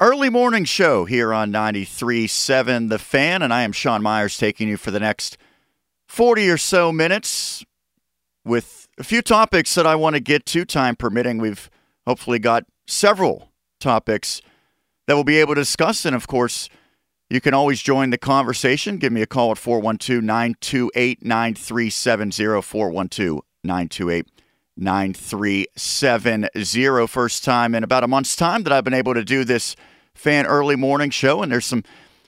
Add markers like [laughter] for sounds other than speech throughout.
early morning show here on 93.7 The Fan, and I am Sean Myers taking you for the next 40 or so minutes with a few topics that I want to get to, time permitting. We've hopefully got several topics that we'll be able to discuss, and of course, you can always join the conversation. Give me a call at 412 928 9370. 412 928 9370. First time in about a month's time that I've been able to do this fan early morning show. And there's some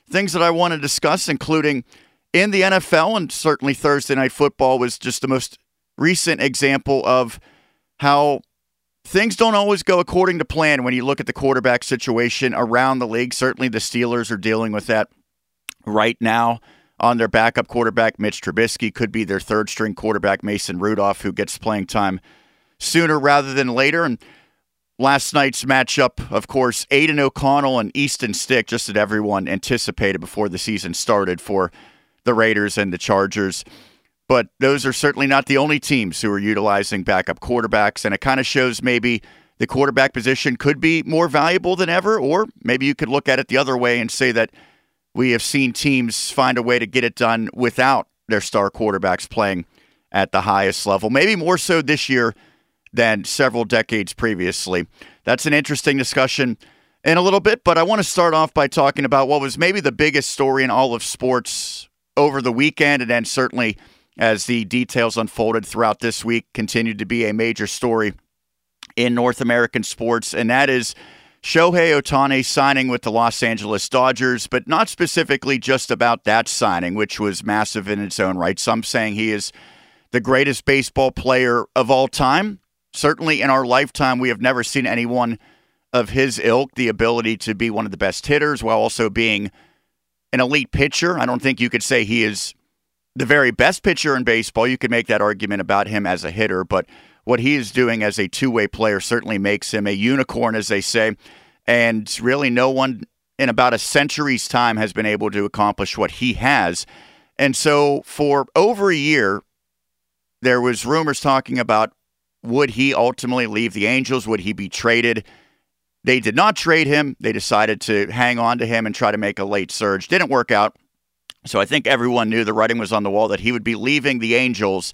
things that I want to discuss, including in the NFL, and certainly Thursday Night Football was just the most recent example of how things don't always go according to plan when you look at the quarterback situation around the league. Certainly the Steelers are dealing with that right now on their backup quarterback, Mitch Trubisky, could be their third string quarterback, Mason Rudolph, who gets playing time sooner rather than later. And last night's matchup, of course, Aidan O'Connell and Easton Stick, just as everyone anticipated before the season started for the Raiders and the Chargers. But those are certainly not the only teams who are utilizing backup quarterbacks. And it kind of shows maybe the quarterback position could be more valuable than ever, or maybe you could look at it the other way and say that we have seen teams find a way to get it done without their star quarterbacks playing at the highest level. Maybe more so this year than several decades previously. That's an interesting discussion in a little bit, but I want to start off by talking about what was maybe the biggest story in all of sports over the weekend, and then certainly as the details unfolded throughout this week, continued to be a major story in North American sports, and that is Shohei Ohtani signing with the Los Angeles Dodgers, but not specifically just about that signing, which was massive in its own right. Some saying he is the greatest baseball player of all time. Certainly in our lifetime, we have never seen anyone of his ilk, the ability to be one of the best hitters while also being an elite pitcher. I don't think you could say he is the very best pitcher in baseball. You could make that argument about him as a hitter, but what he is doing as a two way player certainly makes him a unicorn, as they say. And really, no one in about a century's time has been able to accomplish what he has. And so, for over a year, there was rumors talking about would he ultimately leave the Angels? Would he be traded? They did not trade him. They decided to hang on to him and try to make a late surge. Didn't work out. So I think everyone knew the writing was on the wall that he would be leaving the Angels.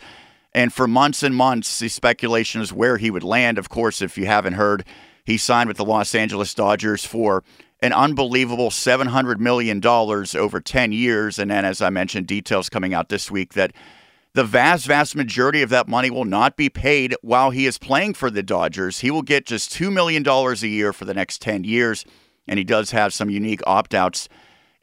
And for months and months, the speculation is where he would land. Of course, if you haven't heard, he signed with the Los Angeles Dodgers for an unbelievable $700 million over 10 years. And then, as I mentioned, details coming out this week that the vast, vast majority of that money will not be paid while he is playing for the Dodgers. He will get just $2 million a year for the next 10 years, and he does have some unique opt outs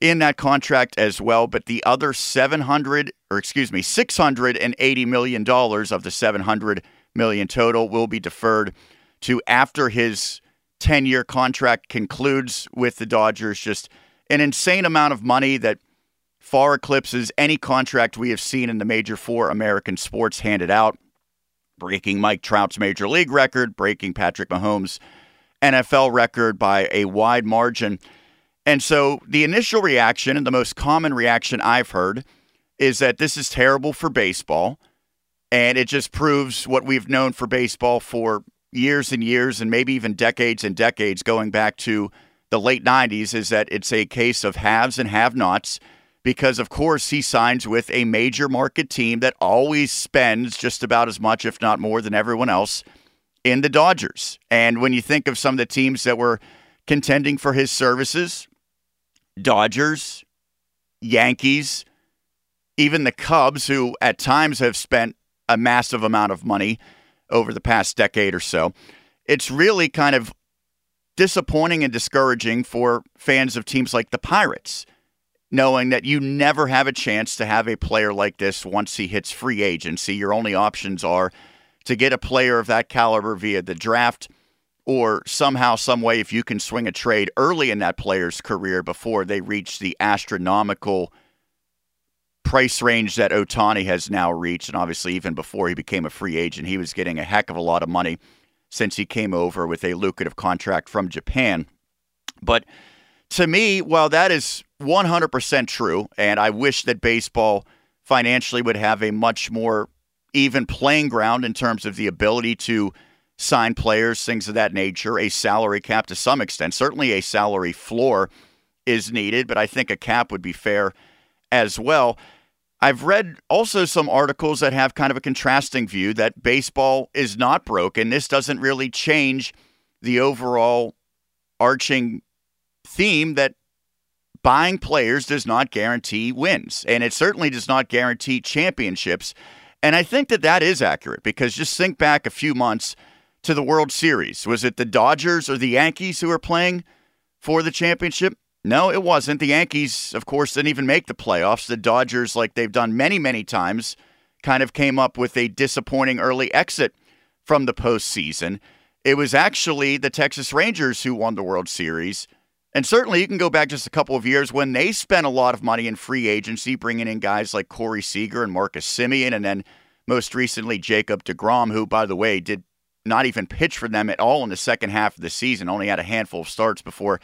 in that contract as well. But the other 700, or excuse me, $680 million of the 700 million total will be deferred to after his 10 year contract concludes with the Dodgers. Just an insane amount of money that far eclipses any contract we have seen in the major four American sports handed out, breaking Mike Trout's major league record, breaking Patrick Mahomes' NFL record by a wide margin. And so the initial reaction and the most common reaction I've heard is that this is terrible for baseball. And it just proves what we've known for baseball for years and years, and maybe even decades and decades going back to the late 90s, is that it's a case of haves and have nots because, of course, he signs with a major market team that always spends just about as much, if not more, than everyone else in the Dodgers. And when you think of some of the teams that were contending for his services, Dodgers, Yankees, even the Cubs, who at times have spent a massive amount of money over the past decade or so. It's really kind of disappointing and discouraging for fans of teams like the Pirates, knowing that you never have a chance to have a player like this once he hits free agency. Your only options are to get a player of that caliber via the draft or somehow, some way, if you can swing a trade early in that player's career before they reach the astronomical price range that Ohtani has now reached. And obviously, even before he became a free agent, he was getting a heck of a lot of money since he came over with a lucrative contract from Japan. But to me, while that is 100% true, and I wish that baseball financially would have a much more even playing ground in terms of the ability to sign players, things of that nature, a salary cap to some extent. Certainly a salary floor is needed, but I think a cap would be fair as well. I've read also some articles that have kind of a contrasting view that baseball is not broken. This doesn't really change the overall arching theme that buying players does not guarantee wins, and it certainly does not guarantee championships. And I think that that is accurate because just think back a few months to the World Series. Was it the Dodgers or the Yankees who were playing for the championship? No, it wasn't. The Yankees, of course, didn't even make the playoffs. The Dodgers, like they've done many, many times, kind of came up with a disappointing early exit from the postseason. It was actually the Texas Rangers who won the World Series. And certainly you can go back just a couple of years when they spent a lot of money in free agency, bringing in guys like Corey Seager and Marcus Semien, and then most recently Jacob DeGrom, who, by the way, did not even pitch for them at all in the second half of the season, only had a handful of starts before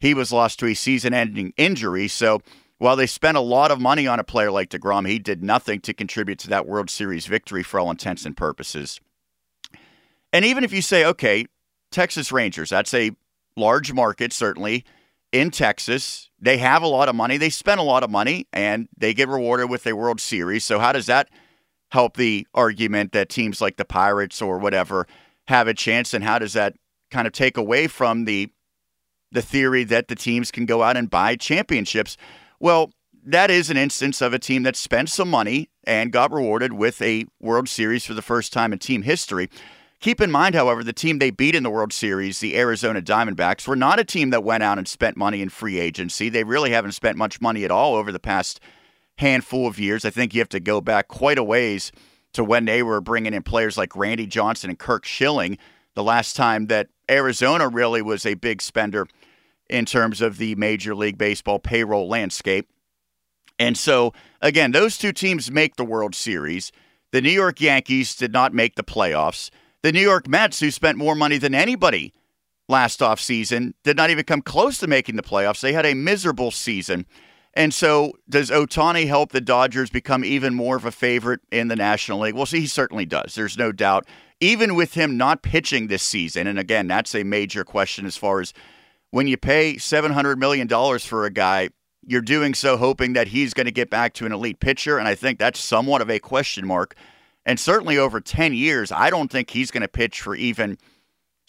he was lost to a season ending injury. So while they spent a lot of money on a player like DeGrom, he did nothing to contribute to that World Series victory for all intents and purposes. And even if you say, okay, Texas Rangers, that's a large market, certainly in Texas. They have a lot of money. They spend a lot of money and they get rewarded with a World Series. So, how does that help the argument that teams like the Pirates or whatever have a chance? And how does that kind of take away from the the theory that the teams can go out and buy championships. Well, that is an instance of a team that spent some money and got rewarded with a World Series for the first time in team history. Keep in mind, however, the team they beat in the World Series, the Arizona Diamondbacks, were not a team that went out and spent money in free agency. They really haven't spent much money at all over the past handful of years. I think you have to go back quite a ways to when they were bringing in players like Randy Johnson and Kirk Schilling. The last time that Arizona really was a big spender in terms of the Major League Baseball payroll landscape. And so, again, those two teams make the World Series. The New York Yankees did not make the playoffs. The New York Mets, who spent more money than anybody last offseason, did not even come close to making the playoffs. They had a miserable season. And so, does Ohtani help the Dodgers become even more of a favorite in the National League? Well, see, he certainly does. There's no doubt. Even with him not pitching this season, and again, that's a major question as far as when you pay $700 million for a guy, you're doing so hoping that he's going to get back to an elite pitcher. And I think that's somewhat of a question mark. And certainly over 10 years, I don't think he's going to pitch for even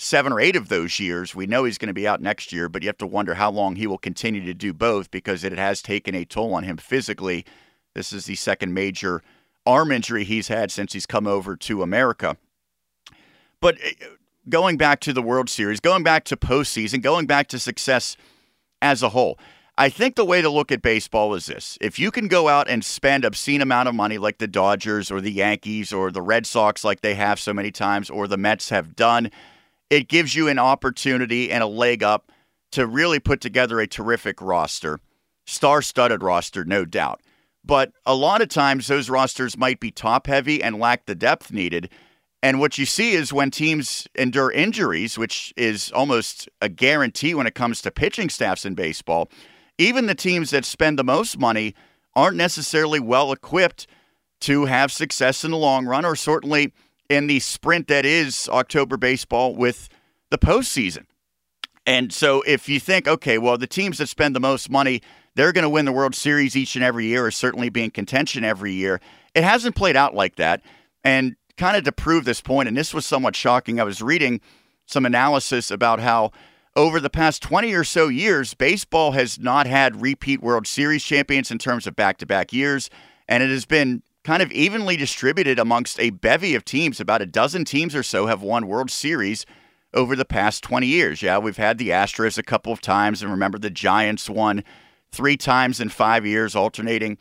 seven or eight of those years. We know he's going to be out next year, but you have to wonder how long he will continue to do both because it has taken a toll on him physically. This is the second major arm injury he's had since he's come over to America. But eh, going back to the World Series, going back to postseason, going back to success as a whole. I think the way to look at baseball is this. If you can go out and spend obscene amount of money like the Dodgers or the Yankees or the Red Sox like they have so many times or the Mets have done, it gives you an opportunity and a leg up to really put together a terrific roster. Star-studded roster, no doubt. But a lot of times those rosters might be top heavy and lack the depth needed. And what you see is when teams endure injuries, which is almost a guarantee when it comes to pitching staffs in baseball, even the teams that spend the most money aren't necessarily well equipped to have success in the long run, or certainly in the sprint that is October baseball with the postseason. And so if you think, okay, well, the teams that spend the most money, they're going to win the World Series each and every year, or certainly be in contention every year. It hasn't played out like that. And kind of to prove this point, and this was somewhat shocking. I was reading some analysis about how over the past 20 or so years, baseball has not had repeat World Series champions in terms of back to back years, and it has been kind of evenly distributed amongst a bevy of teams. About a dozen teams or so have won World Series over the past 20 years. Yeah, we've had the Astros a couple of times, and remember the Giants won three times in five years, alternating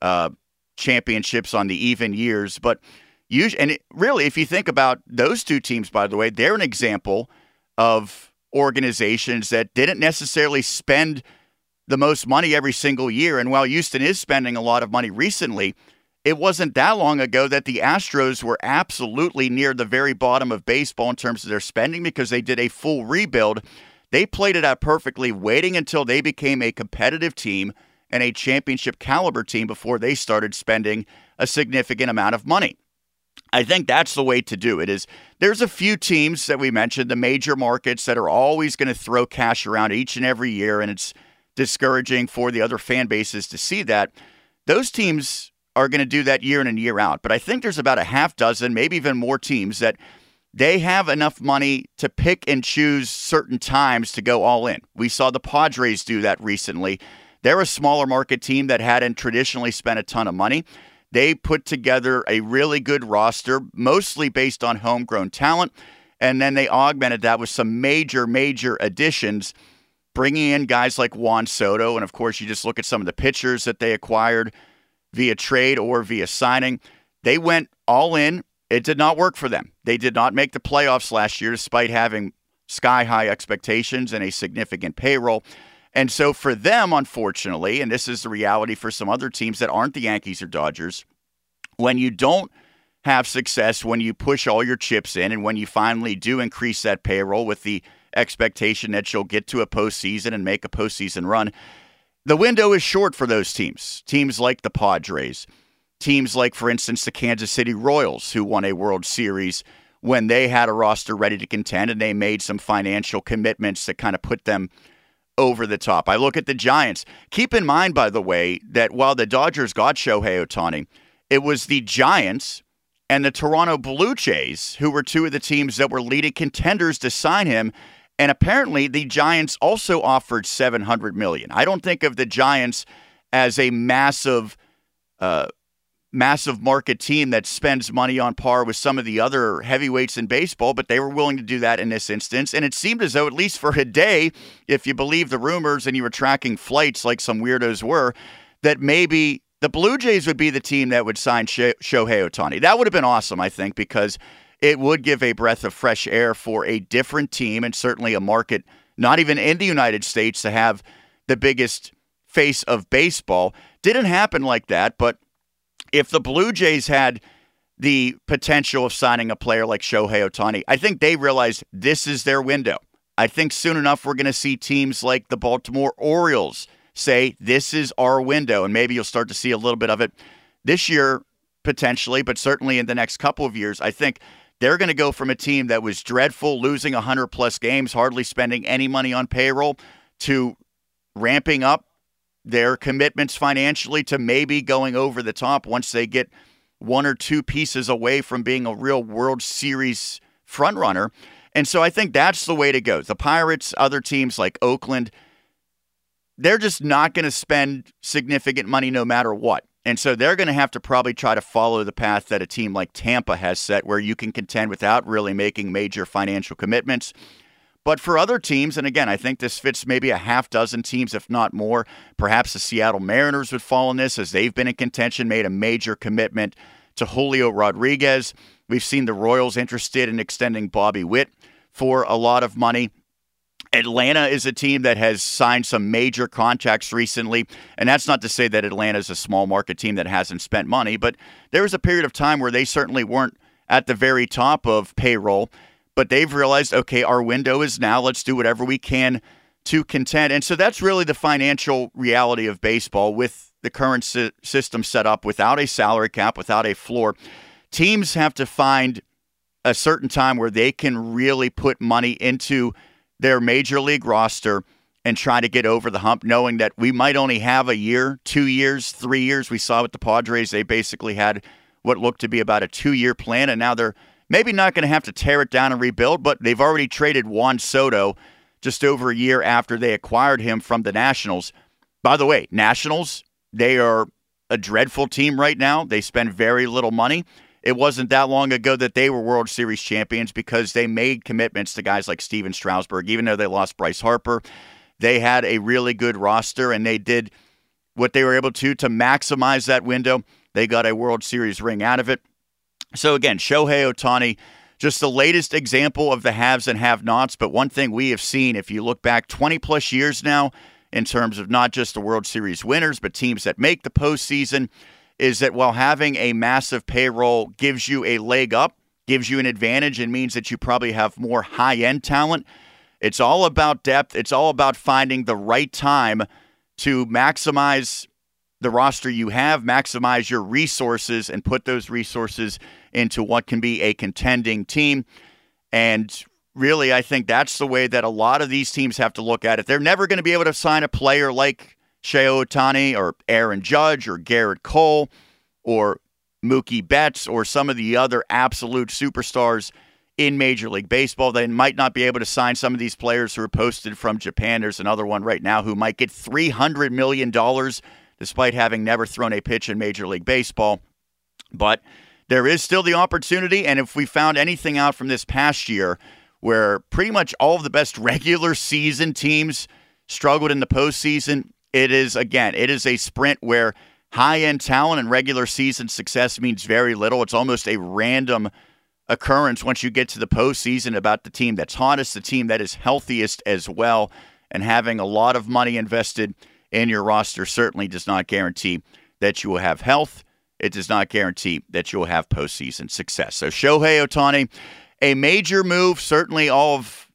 uh, championships on the even years. But usually, and it, really, if you think about those two teams, by the way, they're an example of organizations that didn't necessarily spend the most money every single year. And while Houston is spending a lot of money recently, it wasn't that long ago that the Astros were absolutely near the very bottom of baseball in terms of their spending because they did a full rebuild. They played it out perfectly, waiting until they became a competitive team and a championship caliber team before they started spending a significant amount of money. I think that's the way to do it is there's a few teams that we mentioned, the major markets that are always going to throw cash around each and every year and it's discouraging for the other fan bases to see that. Those teams are going to do that year in and year out. But I think there's about a half dozen, maybe even more teams that they have enough money to pick and choose certain times to go all in. We saw the Padres do that recently. They're a smaller market team that hadn't traditionally spent a ton of money. They put together a really good roster, mostly based on homegrown talent. And then they augmented that with some major, major additions, bringing in guys like Juan Soto. And of course, you just look at some of the pitchers that they acquired via trade or via signing. They went all in. It did not work for them. They did not make the playoffs last year despite having sky high expectations and a significant payroll. And so for them, unfortunately, and this is the reality for some other teams that aren't the Yankees or Dodgers, when you don't have success, when you push all your chips in, and when you finally do increase that payroll with the expectation that you'll get to a postseason and make a postseason run, the window is short for those teams. Teams like the Padres, teams like, for instance, the Kansas City Royals, who won a World Series when they had a roster ready to contend and they made some financial commitments that kind of put them over the top. I look at the Giants. Keep in mind, by the way, that while the Dodgers got Shohei Ohtani, it was the Giants and the Toronto Blue Jays who were two of the teams that were leading contenders to sign him. And apparently, the Giants also offered 700 million. I don't think of the Giants as a massive uh, massive market team that spends money on par with some of the other heavyweights in baseball, but they were willing to do that in this instance. And it seemed as though, at least for a day, if you believe the rumors and you were tracking flights like some weirdos were, that maybe the Blue Jays would be the team that would sign Shohei Ohtani. That would have been awesome, I think, because it would give a breath of fresh air for a different team and certainly a market, not even in the United States, to have the biggest face of baseball. Didn't happen like that, but if the Blue Jays had the potential of signing a player like Shohei Ohtani, I think they realized this is their window. I think soon enough we're going to see teams like the Baltimore Orioles say this is our window, and maybe you'll start to see a little bit of it this year potentially, but certainly in the next couple of years. I think they're going to go from a team that was dreadful, losing 100 plus games, hardly spending any money on payroll, to ramping up their commitments financially to maybe going over the top once they get one or two pieces away from being a real World Series frontrunner. And so I think that's the way to go. The Pirates, other teams like Oakland, they're just not going to spend significant money no matter what. And so they're going to have to probably try to follow the path that a team like Tampa has set, where you can contend without really making major financial commitments. But for other teams, and again, I think this fits maybe a half dozen teams, if not more. Perhaps the Seattle Mariners would fall in this as they've been in contention, made a major commitment to Julio Rodriguez. We've seen the Royals interested in extending Bobby Witt for a lot of money. Atlanta is a team that has signed some major contracts recently. And that's not to say that Atlanta is a small market team that hasn't spent money, but there was a period of time where they certainly weren't at the very top of payroll but they've realized, okay, our window is now. Let's do whatever we can to contend. And so that's really the financial reality of baseball with the current si- system set up without a salary cap, without a floor. Teams have to find a certain time where they can really put money into their major league roster and try to get over the hump, knowing that we might only have a year, two years, three years. We saw with the Padres, they basically had what looked to be about a two year plan, and now they're maybe not going to have to tear it down and rebuild, but they've already traded Juan Soto just over a year after they acquired him from the Nationals. By the way, Nationals, they are a dreadful team right now. They spend very little money. It wasn't that long ago that they were World Series champions because they made commitments to guys like Stephen Strasburg, even though they lost Bryce Harper. They had a really good roster and they did what they were able to to maximize that window. They got a World Series ring out of it. So again, Shohei Ohtani, just the latest example of the haves and have nots. But one thing we have seen, if you look back 20 plus years now, in terms of not just the World Series winners, but teams that make the postseason, is that while having a massive payroll gives you a leg up, gives you an advantage, and means that you probably have more high end talent, it's all about depth. It's all about finding the right time to maximize the roster you have, maximize your resources, and put those resources into what can be a contending team. And really, I think that's the way that a lot of these teams have to look at it. They're never going to be able to sign a player like Shohei Ohtani or Aaron Judge or Gerrit Cole or Mookie Betts or some of the other absolute superstars in Major League Baseball. They might not be able to sign some of these players who are posted from Japan. There's another one right now who might get $300 million despite having never thrown a pitch in Major League Baseball. But there is still the opportunity. And if we found anything out from this past year, where pretty much all of the best [laughs] regular season teams struggled in the postseason, it is, again, it is a sprint where high end talent and regular season success means very little. It's almost a random occurrence once you get to the postseason about the team that's hottest, the team that is healthiest as well. And having a lot of money invested in your roster certainly does not guarantee that you will have health. It does not guarantee that you will have postseason success. So Shohei Ohtani, a major move. Certainly all of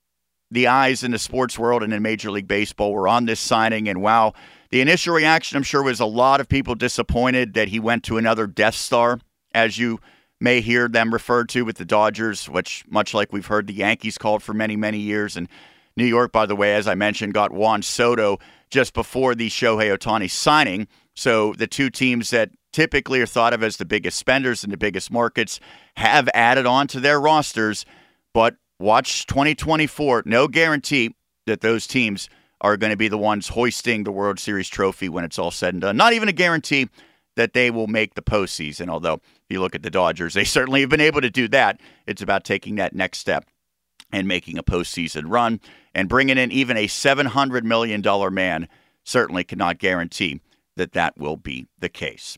the eyes in the sports world and in Major League Baseball were on this signing. And wow, the initial reaction, I'm sure, was a lot of people disappointed that he went to another Death Star, as you – may hear them referred to with the Dodgers, which, much like we've heard the Yankees called for many, many years. And New York, by the way, as I mentioned, got Juan Soto just before the Shohei Ohtani signing. So the two teams that typically are thought of as the biggest spenders in the biggest markets have added on to their rosters. But watch 2024. No guarantee that those teams are going to be the ones hoisting the World Series trophy when it's all said and done. Not even a guarantee that they will make the postseason. Although, if you look at the Dodgers, they [laughs] certainly have been able to do that. It's about taking that next step and making a postseason run and bringing in even a $700 million man certainly cannot guarantee that that will be the case.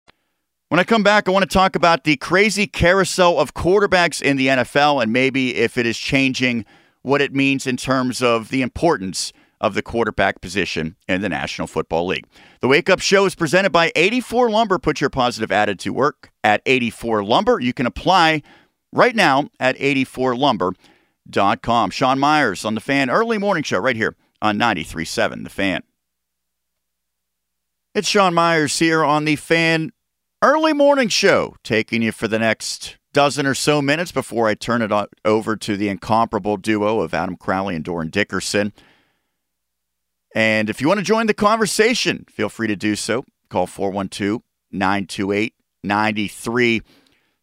When I come back, I want to talk about the crazy carousel of quarterbacks in the NFL and maybe if it is changing what it means in terms of the importance of the quarterback position in the National Football League. The Wake Up Show is presented by 84 Lumber. Put your positive attitude to work at 84 Lumber. You can apply right now at 84lumber.com. Sean Myers on the Fan Early Morning Show right here on 93.7 The Fan. It's Sean Myers here on the Fan Early Morning Show, taking you for the next dozen or so minutes before I turn it over to the incomparable duo of Adam Crowley and Dorin Dickerson. And if you want to join the conversation, feel free to do so. Call 412 928 93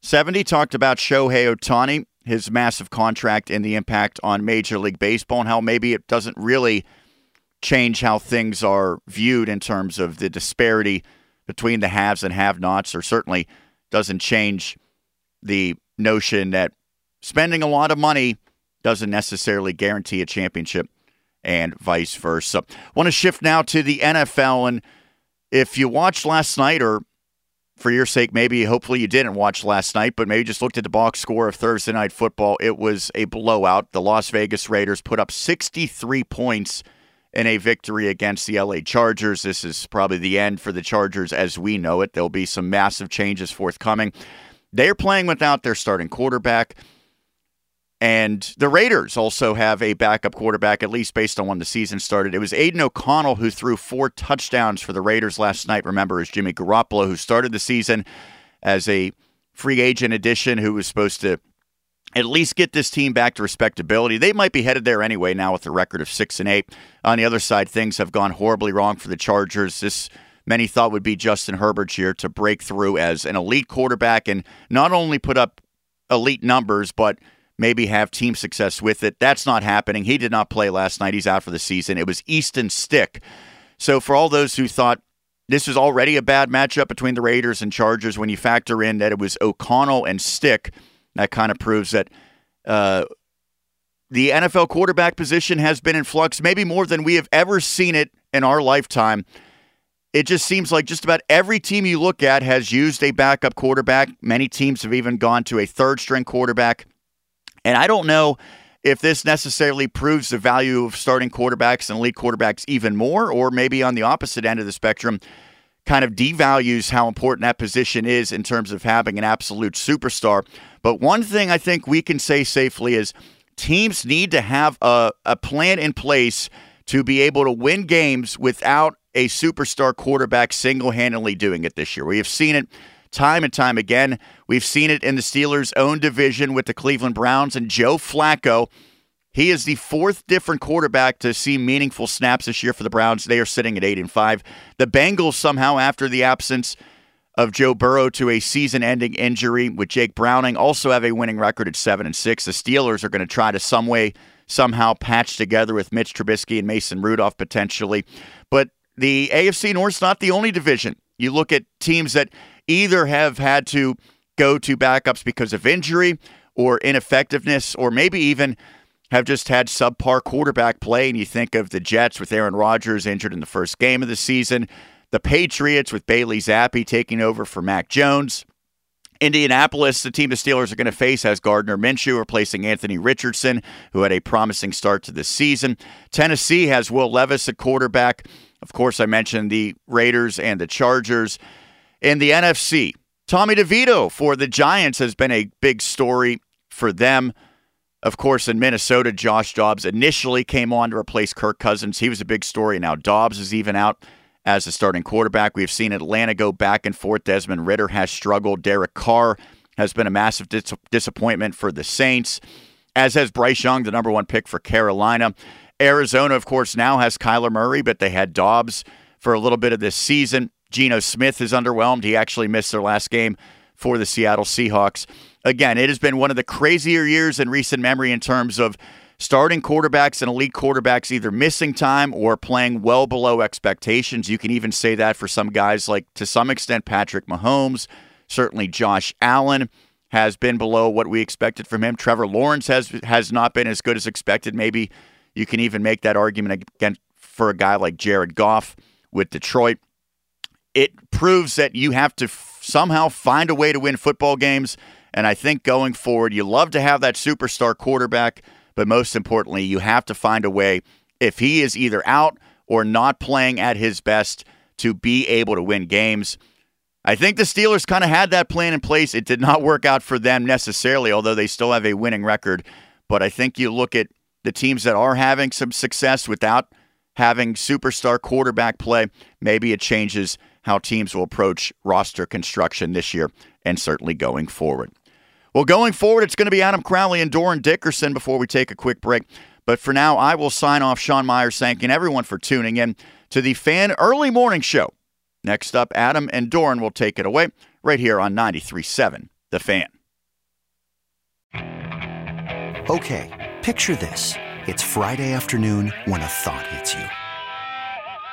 70. Talked about Shohei Ohtani, his massive contract, and the impact on Major League Baseball, and how maybe it doesn't really change how things are viewed in terms of the disparity between the haves and have nots, or certainly doesn't change the notion that spending a lot of money doesn't necessarily guarantee a championship and vice versa. Want to shift now to the NFL. And if you watched last night, or for your sake, maybe hopefully you didn't watch last night, but maybe just looked at the box score of Thursday night football, it was a blowout. The Las Vegas Raiders put up 63 points in a victory against the LA Chargers. This is probably the end for the Chargers as we know it. There'll be some massive changes forthcoming. They're playing without their starting quarterback. And the Raiders also have a backup quarterback, at least based on when the season started. It was Aidan O'Connell who threw four touchdowns for the Raiders last night. Remember, is Jimmy Garoppolo, who started the season as a free agent addition who was supposed to at least get this team back to respectability. They might be headed there anyway now with a record of six and eight. On the other side, things have gone horribly wrong for the Chargers. This many thought would be Justin Herbert's year to break through as an elite quarterback and not only put up elite numbers, but maybe have team success with it. That's not happening. He did not play last night. He's out for the season. It was Easton Stick. So for all those who thought this was already a bad matchup between the Raiders and Chargers, when you factor in that it was O'Connell and Stick – that kind of proves that uh, the NFL quarterback position has been in flux, maybe more than we have ever seen it in our lifetime. It just seems like just about every team you look at has used a backup quarterback. Many teams have even gone to a third string quarterback. And I don't know if this necessarily proves the value of starting quarterbacks and elite quarterbacks even more, or maybe on the opposite end of the spectrum, kind of devalues how important that position is in terms of having an absolute superstar. But one thing I think we can say safely is teams need to have a, a plan in place to be able to win games without a superstar quarterback single handedly doing it this year. We have seen it time and time again. We've seen it in the Steelers' own division with the Cleveland Browns and Joe Flacco. He is the fourth different quarterback to see meaningful snaps this year for the Browns. They are sitting at 8 and 5. The Bengals somehow after the absence of Joe Burrow to a season-ending injury with Jake Browning also have a winning record at 7 and 6. The Steelers are going to try to some way somehow patch together with Mitch Trubisky and Mason Rudolph potentially. But the AFC North's not the only division. You look at teams that either have had to go to backups because of injury or ineffectiveness or maybe even have just had subpar quarterback play and you think of the Jets with Aaron Rodgers injured in the first game of the season the Patriots with Bailey Zappe taking over for Mac Jones. Indianapolis, the team the Steelers are going to face, has Gardner Minshew replacing Anthony Richardson, who had a promising start to the season. Tennessee has Will Levis at quarterback. Of course, I mentioned the Raiders and the Chargers. In the NFC, Tommy DeVito for the Giants has been a big story for them. Of course, in Minnesota, Josh Dobbs initially came on to replace Kirk Cousins. He was a big story. Now Dobbs is even out as a starting quarterback. We've seen Atlanta go back and forth. Desmond Ridder has struggled. Derek Carr has been a massive dis- disappointment for the Saints, as has Bryce Young, the number one pick for Carolina. Arizona, of course, now has Kyler Murray, but they had Dobbs for a little bit of this season. Geno Smith is underwhelmed. He actually missed their last game for the Seattle Seahawks. Again, it has been one of the crazier years in recent memory in terms of starting quarterbacks and elite quarterbacks either missing time or playing well below expectations. You can even say that for some guys like, to some extent, Patrick Mahomes. Certainly, Josh Allen has been below what we expected from him. Trevor Lawrence has has not been as good as expected. Maybe you can even make that argument again for a guy like Jared Goff with Detroit. It proves that you have to somehow find a way to win football games. And I think going forward, you love to have that superstar quarterback but most importantly, you have to find a way, if he is either out or not playing at his best, to be able to win games. I think the Steelers kind of had that plan in place. It did not work out for them necessarily, although they still have a winning record. But I think you look at the teams that are having some success without having superstar quarterback play, maybe it changes how teams will approach roster construction this year and certainly going forward. Well, going forward, it's going to be Adam Crowley and Dorin Dickerson before we take a quick break. But for now, I will sign off. Sean Myers thanking everyone for tuning in to the Fan Early Morning Show. Next up, Adam and Dorin will take it away right here on 93.7 The Fan. Okay, picture this. It's Friday afternoon when a thought hits you.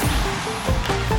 Thank you.